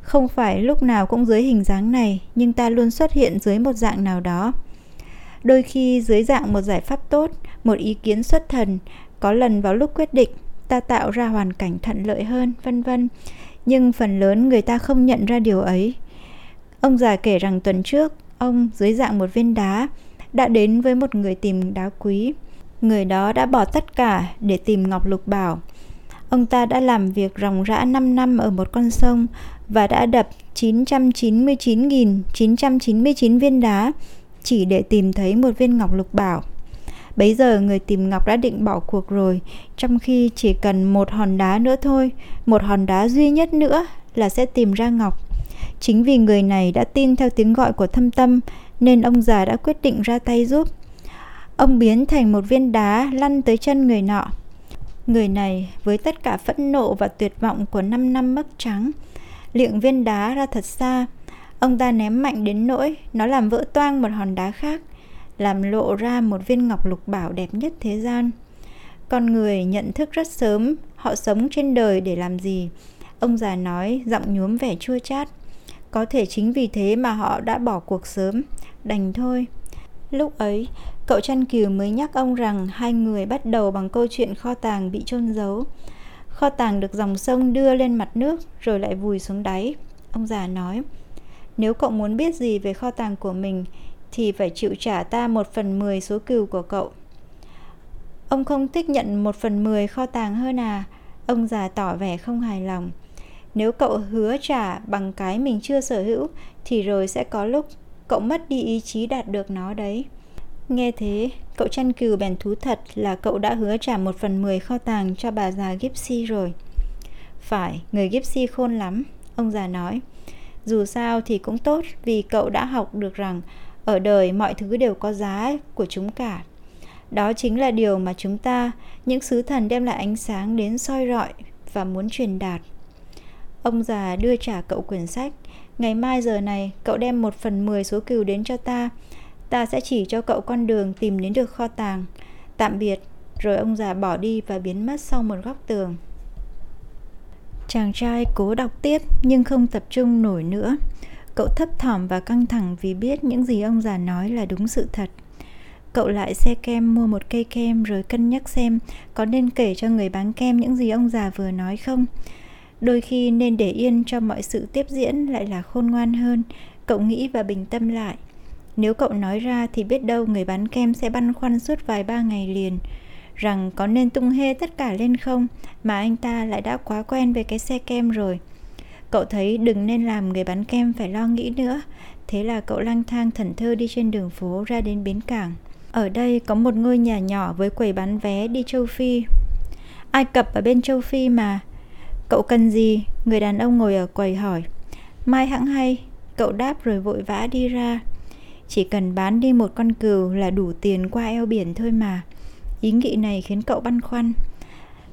Không phải lúc nào cũng dưới hình dáng này, nhưng ta luôn xuất hiện dưới một dạng nào đó. Đôi khi dưới dạng một giải pháp tốt, một ý kiến xuất thần, có lần vào lúc quyết định, ta tạo ra hoàn cảnh thuận lợi hơn, vân vân. Nhưng phần lớn người ta không nhận ra điều ấy. Ông già kể rằng tuần trước, ông dưới dạng một viên đá đã đến với một người tìm đá quý. Người đó đã bỏ tất cả để tìm Ngọc Lục Bảo. Ông ta đã làm việc ròng rã 5 năm ở một con sông và đã đập 999.999 viên đá chỉ để tìm thấy một viên ngọc lục bảo. Bấy giờ người tìm ngọc đã định bỏ cuộc rồi, trong khi chỉ cần một hòn đá nữa thôi, một hòn đá duy nhất nữa là sẽ tìm ra ngọc. Chính vì người này đã tin theo tiếng gọi của thâm tâm nên ông già đã quyết định ra tay giúp. Ông biến thành một viên đá lăn tới chân người nọ. Người này với tất cả phẫn nộ và tuyệt vọng của 5 năm mất trắng, liệng viên đá ra thật xa. Ông ta ném mạnh đến nỗi nó làm vỡ toang một hòn đá khác, làm lộ ra một viên ngọc lục bảo đẹp nhất thế gian. Con người nhận thức rất sớm họ sống trên đời để làm gì. Ông già nói giọng nhuốm vẻ chua chát. Có thể chính vì thế mà họ đã bỏ cuộc sớm, đành thôi. Lúc ấy, cậu chăn cừu mới nhắc ông rằng hai người bắt đầu bằng câu chuyện kho tàng bị chôn giấu. Kho tàng được dòng sông đưa lên mặt nước rồi lại vùi xuống đáy. Ông già nói, nếu cậu muốn biết gì về kho tàng của mình thì phải chịu trả ta một phần mười số cừu của cậu. Ông không thích nhận một phần mười kho tàng hơn à? Ông già tỏ vẻ không hài lòng. Nếu cậu hứa trả bằng cái mình chưa sở hữu thì rồi sẽ có lúc cậu mất đi ý chí đạt được nó đấy. Nghe thế, cậu chăn cừu bèn thú thật là cậu đã hứa trả một phần mười kho tàng cho bà già gipsy rồi. Phải, người gipsy khôn lắm, ông già nói. Dù sao thì cũng tốt vì cậu đã học được rằng ở đời mọi thứ đều có giá của chúng cả. Đó chính là điều mà chúng ta, những sứ thần đem lại ánh sáng đến soi rọi và muốn truyền đạt. Ông già đưa trả cậu quyển sách. Ngày mai giờ này, cậu đem một phần mười số cừu đến cho ta. Ta sẽ chỉ cho cậu con đường tìm đến được kho tàng. Tạm biệt. Rồi ông già bỏ đi và biến mất sau một góc tường. Chàng trai cố đọc tiếp nhưng không tập trung nổi nữa. Cậu thấp thỏm và căng thẳng vì biết những gì ông già nói là đúng sự thật. Cậu lại xe kem mua một cây kem rồi cân nhắc xem có nên kể cho người bán kem những gì ông già vừa nói không. Đôi khi nên để yên cho mọi sự tiếp diễn lại là khôn ngoan hơn, cậu nghĩ và bình tâm lại. Nếu cậu nói ra thì biết đâu người bán kem sẽ băn khoăn suốt vài ba ngày liền rằng có nên tung hê tất cả lên không mà anh ta lại đã quá quen với cái xe kem rồi. Cậu thấy đừng nên làm người bán kem phải lo nghĩ nữa. Thế là cậu lang thang thần thơ đi trên đường phố ra đến bến cảng. Ở đây có một ngôi nhà nhỏ với quầy bán vé đi châu Phi. Ai Cập ở bên châu Phi mà. Cậu cần gì? Người đàn ông ngồi ở quầy hỏi. Mai hãng hay. Cậu đáp rồi vội vã đi ra. Chỉ cần bán đi một con cừu là đủ tiền qua eo biển thôi mà. Ý nghĩ này khiến cậu băn khoăn.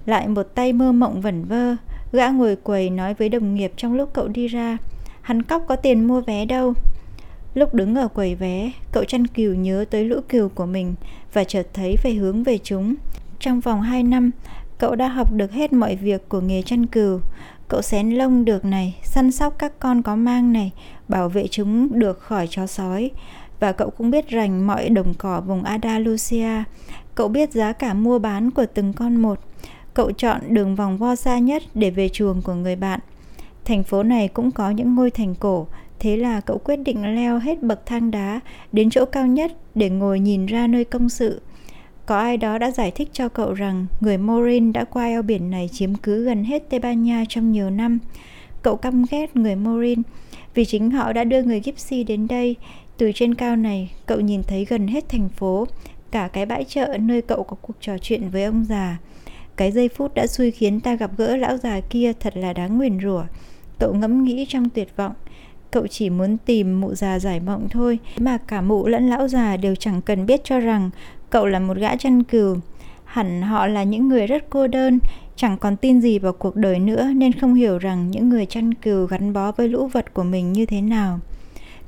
Lại một tay mơ mộng vẩn vơ, gã ngồi quầy nói với đồng nghiệp trong lúc cậu đi ra. Hắn cóc có tiền mua vé đâu. Lúc đứng ở quầy vé, cậu chăn cừu nhớ tới lũ cừu của mình và chợt thấy phải hướng về chúng. Trong vòng 2 năm, cậu đã học được hết mọi việc của nghề chăn cừu. Cậu xén lông được này, săn sóc các con có mang này, bảo vệ chúng được khỏi chó sói. Và cậu cũng biết rành mọi đồng cỏ vùng Andalusia. Cậu biết giá cả mua bán của từng con một. Cậu chọn đường vòng vo xa nhất để về chuồng của người bạn. Thành phố này cũng có những ngôi thành cổ, thế là cậu quyết định leo hết bậc thang đá đến chỗ cao nhất để ngồi nhìn ra nơi công sự. Có ai đó đã giải thích cho cậu rằng người Morin đã qua eo biển này chiếm cứ gần hết Tây Ban Nha trong nhiều năm. Cậu căm ghét người Morin vì chính họ đã đưa người Gypsy đến đây. Từ trên cao này, cậu nhìn thấy gần hết thành phố, cả cái bãi chợ nơi cậu có cuộc trò chuyện với ông già. Cái giây phút đã xui khiến ta gặp gỡ lão già kia thật là đáng nguyền rủa. Cậu ngẫm nghĩ trong tuyệt vọng. Cậu chỉ muốn tìm mụ già giải mộng thôi, mà cả mụ lẫn lão già đều chẳng cần biết cho rằng cậu là một gã chăn cừu. Hẳn họ là những người rất cô đơn, chẳng còn tin gì vào cuộc đời nữa nên không hiểu rằng những người chăn cừu gắn bó với lũ vật của mình như thế nào.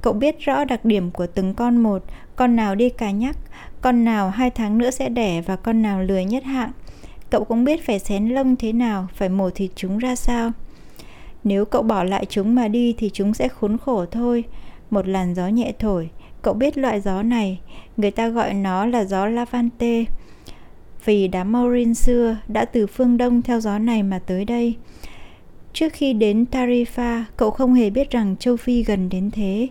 Cậu biết rõ đặc điểm của từng con một, con nào đi cà nhắc, con nào hai tháng nữa sẽ đẻ và con nào lười nhất hạng. Cậu cũng biết phải xén lông thế nào, phải mổ thịt chúng ra sao. Nếu cậu bỏ lại chúng mà đi thì chúng sẽ khốn khổ thôi. Một làn gió nhẹ thổi, cậu biết loại gió này, người ta gọi nó là gió Lavante. Vì đám Maurin xưa đã từ phương Đông theo gió này mà tới đây. Trước khi đến Tarifa, cậu không hề biết rằng châu Phi gần đến thế,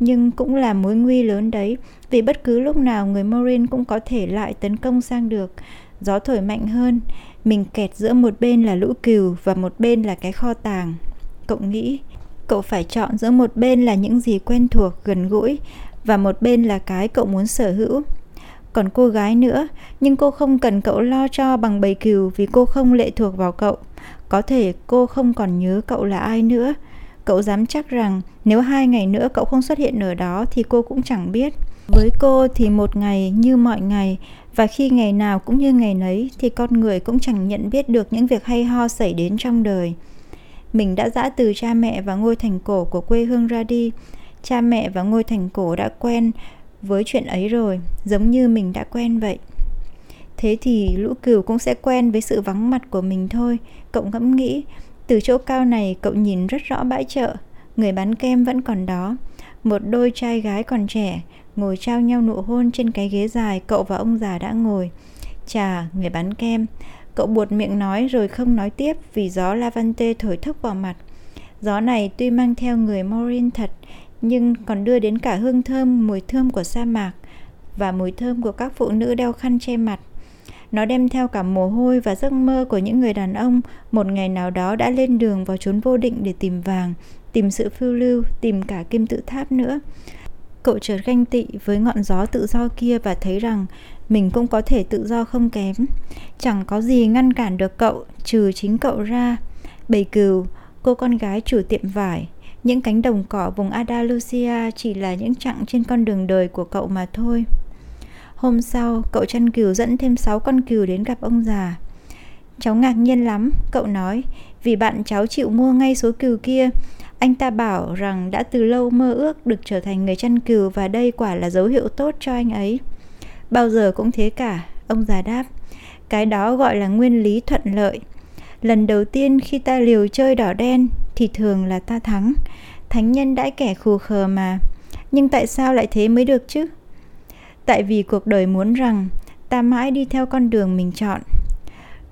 nhưng cũng là mối nguy lớn đấy, vì bất cứ lúc nào người Morin cũng có thể lại tấn công sang được. Gió thổi mạnh hơn, mình kẹt giữa một bên là lũ cừu và một bên là cái kho tàng. Cậu nghĩ, cậu phải chọn giữa một bên là những gì quen thuộc, gần gũi và một bên là cái cậu muốn sở hữu. Còn cô gái nữa, nhưng cô không cần cậu lo cho bằng bầy cừu vì cô không lệ thuộc vào cậu. Có thể cô không còn nhớ cậu là ai nữa. Cậu dám chắc rằng nếu hai ngày nữa cậu không xuất hiện ở đó thì cô cũng chẳng biết. Với cô thì một ngày như mọi ngày và khi ngày nào cũng như ngày nấy thì con người cũng chẳng nhận biết được những việc hay ho xảy đến trong đời. Mình đã dã từ cha mẹ và ngôi thành cổ của quê hương ra đi. Cha mẹ và ngôi thành cổ đã quen với chuyện ấy rồi, giống như mình đã quen vậy. Thế thì lũ cừu cũng sẽ quen với sự vắng mặt của mình thôi, cậu ngẫm nghĩ. Từ chỗ cao này cậu nhìn rất rõ bãi chợ, Người bán kem vẫn còn đó Một đôi trai gái còn trẻ Ngồi trao nhau nụ hôn trên cái ghế dài Cậu và ông già đã ngồi. Chà, người bán kem. Cậu buột miệng nói rồi không nói tiếp Vì gió lavante thổi thốc vào mặt. Gió này tuy mang theo người Morin thật Nhưng còn đưa đến cả hương thơm Mùi thơm của sa mạc Và mùi thơm của các phụ nữ đeo khăn che mặt. Nó đem theo cả mồ hôi và giấc mơ của những người đàn ông. Một ngày nào đó đã lên đường vào chốn vô định để tìm vàng, tìm sự phiêu lưu, tìm cả kim tự tháp nữa. Cậu chợt ganh tị với ngọn gió tự do kia và thấy rằng mình cũng có thể tự do không kém. Chẳng có gì ngăn cản được cậu trừ chính cậu ra. Bầy cừu, cô con gái chủ tiệm vải, những cánh đồng cỏ vùng Andalusia chỉ là những chặng trên con đường đời của cậu mà thôi. Hôm sau, cậu chăn cừu dẫn thêm 6 con cừu đến gặp ông già. Cháu ngạc nhiên lắm, cậu nói, vì bạn cháu chịu mua ngay số cừu kia. Anh ta bảo rằng đã từ lâu mơ ước được trở thành người chăn cừu và đây quả là dấu hiệu tốt cho anh ấy. Bao giờ cũng thế cả, ông già đáp. Cái đó gọi là nguyên lý thuận lợi. Lần đầu tiên khi ta liều chơi đỏ đen thì thường là ta thắng. Thánh nhân đãi kẻ khù khờ mà. Nhưng tại sao lại thế mới được chứ? tại vì cuộc đời muốn rằng ta mãi đi theo con đường mình chọn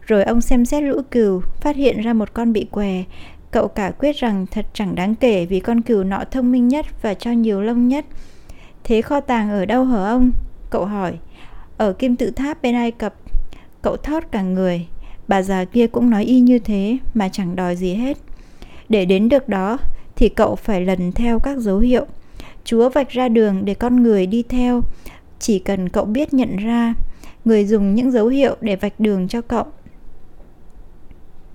rồi ông xem xét lũ cừu phát hiện ra một con bị què cậu cả quyết rằng thật chẳng đáng kể vì con cừu nọ thông minh nhất và cho nhiều lông nhất. Thế kho tàng ở đâu hở ông? Cậu hỏi. Ở kim tự tháp bên ai cập. Cậu thót cả người. Bà già kia cũng nói y như thế, mà chẳng đòi gì hết. Để đến được đó, thì cậu phải lần theo các dấu hiệu. Chúa vạch ra đường để con người đi theo. Chỉ cần cậu biết nhận ra, người dùng những dấu hiệu để vạch đường cho cậu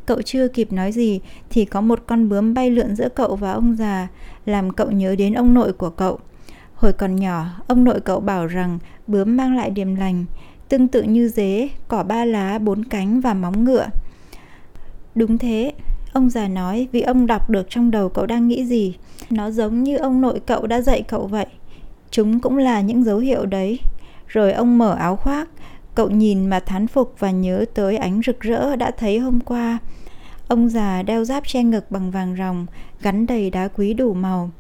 cậu chưa kịp nói gì thì có một con bướm bay lượn giữa cậu và ông già làm cậu nhớ đến ông nội của cậu. Hồi còn nhỏ ông nội cậu bảo rằng bướm mang lại điềm lành tương tự như dế cỏ ba lá bốn cánh và móng ngựa. Đúng thế ông già nói vì ông đọc được trong đầu cậu đang nghĩ gì. Nó giống như ông nội cậu đã dạy cậu vậy. Chúng cũng là những dấu hiệu đấy. Rồi ông mở áo khoác, cậu nhìn mà thán phục và nhớ tới ánh rực rỡ đã thấy hôm qua. Ông già đeo giáp che ngực bằng vàng ròng, gắn đầy đá quý đủ màu.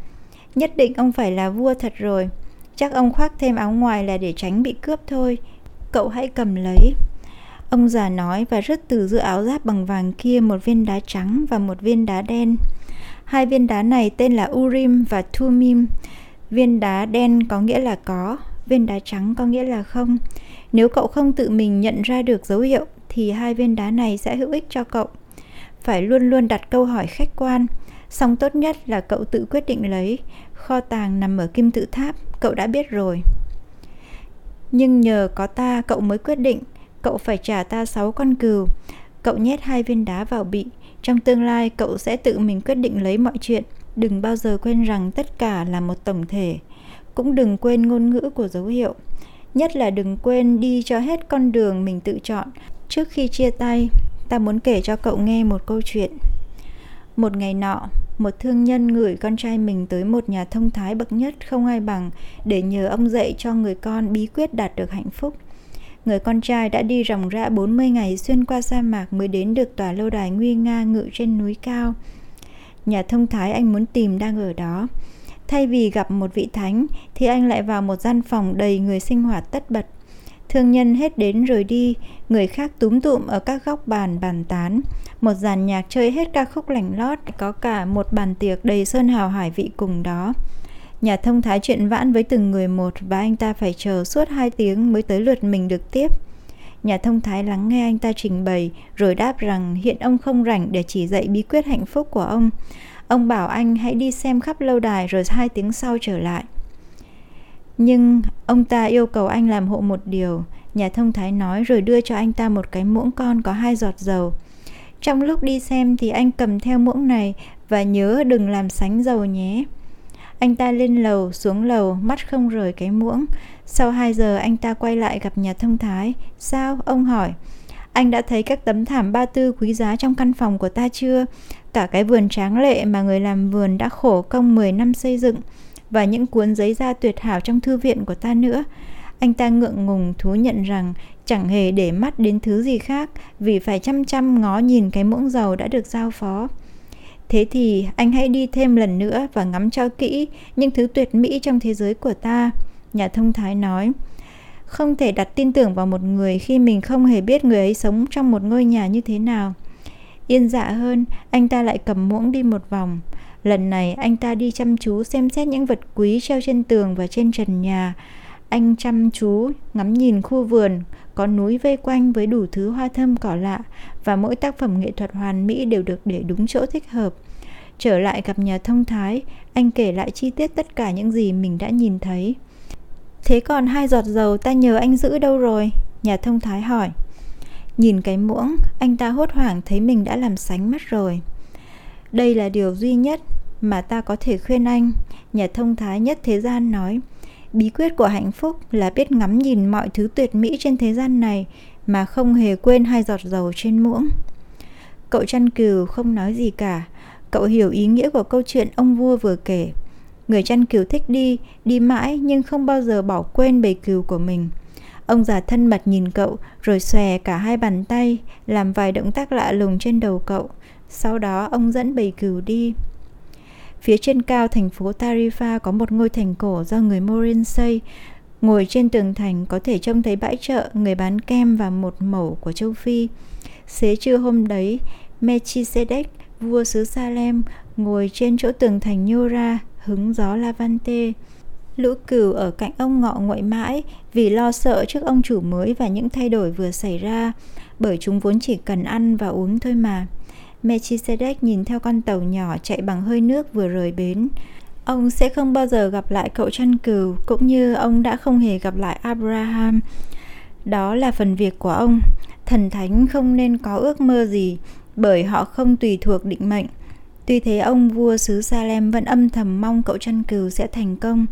Nhất định ông phải là vua thật rồi. Chắc ông khoác thêm áo ngoài là để tránh bị cướp thôi. Cậu hãy cầm lấy. Ông già nói và rứt từ giữa áo giáp bằng vàng kia một viên đá trắng và một viên đá đen. Hai viên đá này tên là Urim và Tumim. Viên đá đen có nghĩa là có, viên đá trắng có nghĩa là không. Nếu cậu không tự mình nhận ra được dấu hiệu thì hai viên đá này sẽ hữu ích cho cậu. Phải luôn luôn đặt câu hỏi khách quan, song tốt nhất là cậu tự quyết định lấy. Kho tàng nằm ở kim tự tháp, cậu đã biết rồi. Nhưng nhờ có ta cậu mới quyết định, cậu phải trả ta 6 con cừu. Cậu nhét hai viên đá vào bị, trong tương lai cậu sẽ tự mình quyết định lấy mọi chuyện đừng bao giờ quên rằng tất cả là một tổng thể cũng đừng quên ngôn ngữ của dấu hiệu nhất là đừng quên đi cho hết con đường mình tự chọn trước khi chia tay, ta muốn kể cho cậu nghe một câu chuyện một ngày nọ, một thương nhân gửi con trai mình tới một nhà thông thái bậc nhất không ai bằng để nhờ ông dạy cho người con bí quyết đạt được hạnh phúc. Người con trai đã đi ròng rã 40 ngày xuyên qua sa mạc mới đến được tòa lâu đài nguy nga ngự trên núi cao. Nhà thông thái anh muốn tìm đang ở đó. Thay vì gặp một vị thánh thì anh lại vào một gian phòng đầy người sinh hoạt tất bật. Thương nhân hết đến rồi đi, người khác túm tụm ở các góc bàn bàn tán. Một dàn nhạc chơi hết ca khúc lành lót, có cả một bàn tiệc đầy sơn hào hải vị cùng đó. Nhà thông thái chuyện vãn với từng người một và anh ta phải chờ suốt hai tiếng mới tới lượt mình được tiếp. Nhà thông thái lắng nghe anh ta trình bày rồi đáp rằng hiện ông không rảnh để chỉ dạy bí quyết hạnh phúc của ông. Ông bảo anh hãy đi xem khắp lâu đài rồi hai tiếng sau trở lại. Nhưng ông ta yêu cầu anh làm hộ một điều, nhà thông thái nói rồi đưa cho anh ta một cái muỗng con có hai giọt dầu. Trong lúc đi xem thì anh cầm theo muỗng này và nhớ đừng làm sánh dầu nhé. Anh ta lên lầu, xuống lầu, mắt không rời cái muỗng. Sau 2 giờ anh ta quay lại gặp nhà thông thái. Sao? Ông hỏi. Anh đã thấy các tấm thảm ba tư quý giá trong căn phòng của ta chưa? Cả cái vườn tráng lệ mà người làm vườn đã khổ công 10 năm xây dựng và những cuốn giấy da tuyệt hảo trong thư viện của ta nữa. Anh ta ngượng ngùng thú nhận rằng chẳng hề để mắt đến thứ gì khác vì phải chăm chăm ngó nhìn cái muỗng dầu đã được giao phó. Thế thì anh hãy đi thêm lần nữa và ngắm cho kỹ những thứ tuyệt mỹ trong thế giới của ta. Nhà thông thái nói, không thể đặt tin tưởng vào một người khi mình không hề biết người ấy sống trong một ngôi nhà như thế nào. Yên dạ hơn, anh ta lại cầm muỗng đi một vòng. Lần này anh ta đi chăm chú xem xét những vật quý treo trên tường và trên trần nhà. Anh chăm chú ngắm nhìn khu vườn, có núi vây quanh với đủ thứ hoa thơm cỏ lạ và mỗi tác phẩm nghệ thuật hoàn mỹ đều được để đúng chỗ thích hợp. Trở lại gặp nhà thông thái, anh kể lại chi tiết tất cả những gì mình đã nhìn thấy. Thế còn hai giọt dầu ta nhờ anh giữ đâu rồi? Nhà thông thái hỏi. Nhìn cái muỗng, anh ta hốt hoảng thấy mình đã làm sánh mất rồi. Đây là điều duy nhất mà ta có thể khuyên anh, nhà thông thái nhất thế gian nói. Bí quyết của hạnh phúc là biết ngắm nhìn mọi thứ tuyệt mỹ trên thế gian này mà không hề quên hai giọt dầu trên muỗng. Cậu chăn cừu không nói gì cả, cậu hiểu ý nghĩa của câu chuyện ông vua vừa kể. Người chăn cừu thích đi, đi mãi nhưng không bao giờ bỏ quên bầy cừu của mình. Ông già thân mật nhìn cậu rồi xòe cả hai bàn tay, làm vài động tác lạ lùng trên đầu cậu. Sau đó ông dẫn bầy cừu đi. Phía trên cao thành phố Tarifa có một ngôi thành cổ do người Morin xây. Ngồi trên tường thành có thể trông thấy bãi chợ, người bán kem và một mẩu của châu Phi. Xế trưa hôm đấy, Melchizedek, vua xứ Salem, ngồi trên chỗ tường thành nhô ra hứng gió Lavante. Lũ cừu ở cạnh ông ngọ nguậy mãi vì lo sợ trước ông chủ mới và những thay đổi vừa xảy ra, bởi chúng vốn chỉ cần ăn và uống thôi mà. Melchizedek nhìn theo con tàu nhỏ chạy bằng hơi nước vừa rời bến. Ông sẽ không bao giờ gặp lại cậu chăn cừu, cũng như ông đã không hề gặp lại Abraham. Đó là phần việc của ông. Thần thánh không nên có ước mơ gì, bởi họ không tùy thuộc định mệnh. Tuy thế ông vua xứ Salem vẫn âm thầm mong cậu chăn cừu sẽ thành công.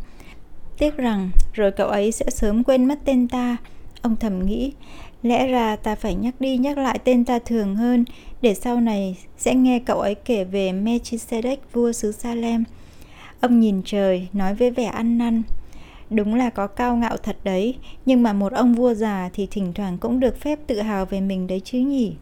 Tiếc rằng rồi cậu ấy sẽ sớm quên mất tên ta. Ông thầm nghĩ, lẽ ra ta phải nhắc đi nhắc lại tên ta thường hơn để sau này sẽ nghe cậu ấy kể về Melchizedek vua xứ Salem. Ông nhìn trời, nói với vẻ ăn năn. Đúng là có cao ngạo thật đấy, nhưng mà một ông vua già thì thỉnh thoảng cũng được phép tự hào về mình đấy chứ nhỉ.